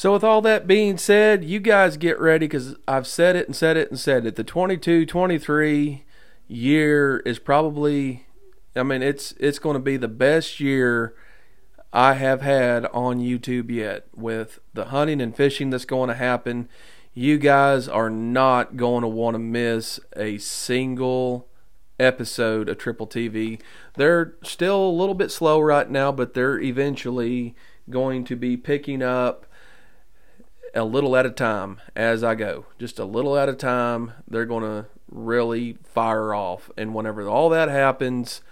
So, with all that being said, you guys get ready because I've said it and said it and said it. The 22 23 year is probably, I mean, it's, it's going to be the best year I have had on YouTube yet with the hunting and fishing that's going to happen. You guys are not going to want to miss a single episode of Triple TV. They're still a little bit slow right now, but they're eventually going to be picking up a little at a time as I go. Just a little at a time. They're going to really fire off. And whenever all that happens,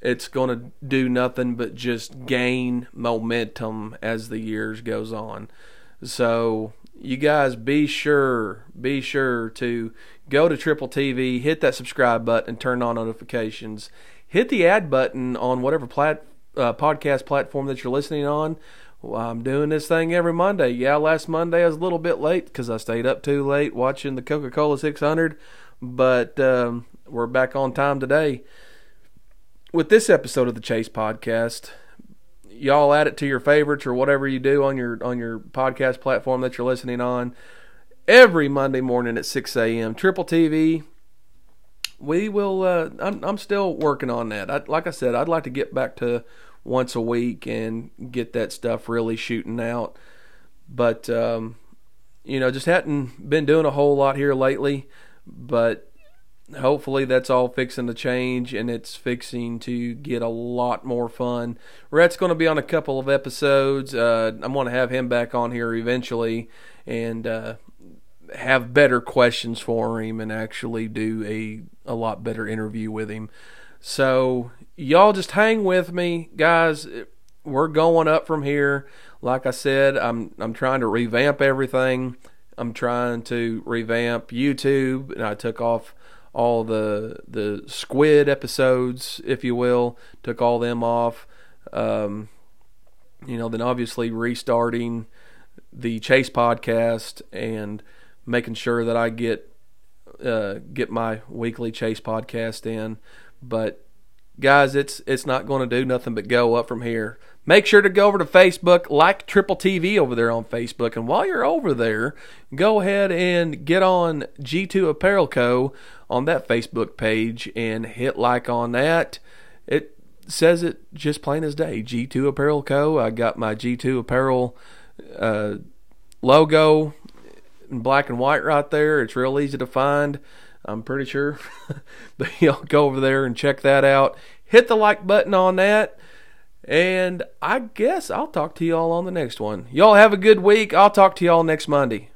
it's going to do nothing but just gain momentum as the years goes on. So you guys be sure, be sure to go to Triple TV, hit that subscribe button, and turn on notifications. Hit the add button on whatever plat, uh, podcast platform that you're listening on. Well, I'm doing this thing every Monday. Yeah, last Monday I was a little bit late because I stayed up too late watching the Coca Cola 600, but um, we're back on time today. With this episode of the Chase Podcast, y'all add it to your favorites or whatever you do on your on your podcast platform that you're listening on. Every Monday morning at 6 a.m. Triple TV. We will. Uh, I'm I'm still working on that. I, like I said, I'd like to get back to once a week and get that stuff really shooting out. But um, you know, just hadn't been doing a whole lot here lately. But hopefully that's all fixing to change and it's fixing to get a lot more fun. Rhett's going to be on a couple of episodes. Uh, I'm going to have him back on here eventually and uh, have better questions for him and actually do a a lot better interview with him. So y'all just hang with me, guys. We're going up from here. Like I said, I'm I'm trying to revamp everything. I'm trying to revamp YouTube, and I took off all the the squid episodes, if you will, took all them off. Um, you know, then obviously restarting the Chase podcast and making sure that I get uh, get my weekly Chase podcast in. But guys, it's it's not going to do nothing but go up from here. Make sure to go over to Facebook, like Triple TV over there on Facebook, and while you're over there, go ahead and get on G2 Apparel Co. on that Facebook page and hit like on that. It says it just plain as day. G2 Apparel Co. I got my G2 Apparel uh, logo in black and white right there. It's real easy to find. I'm pretty sure. but y'all go over there and check that out. Hit the like button on that. And I guess I'll talk to y'all on the next one. Y'all have a good week. I'll talk to y'all next Monday.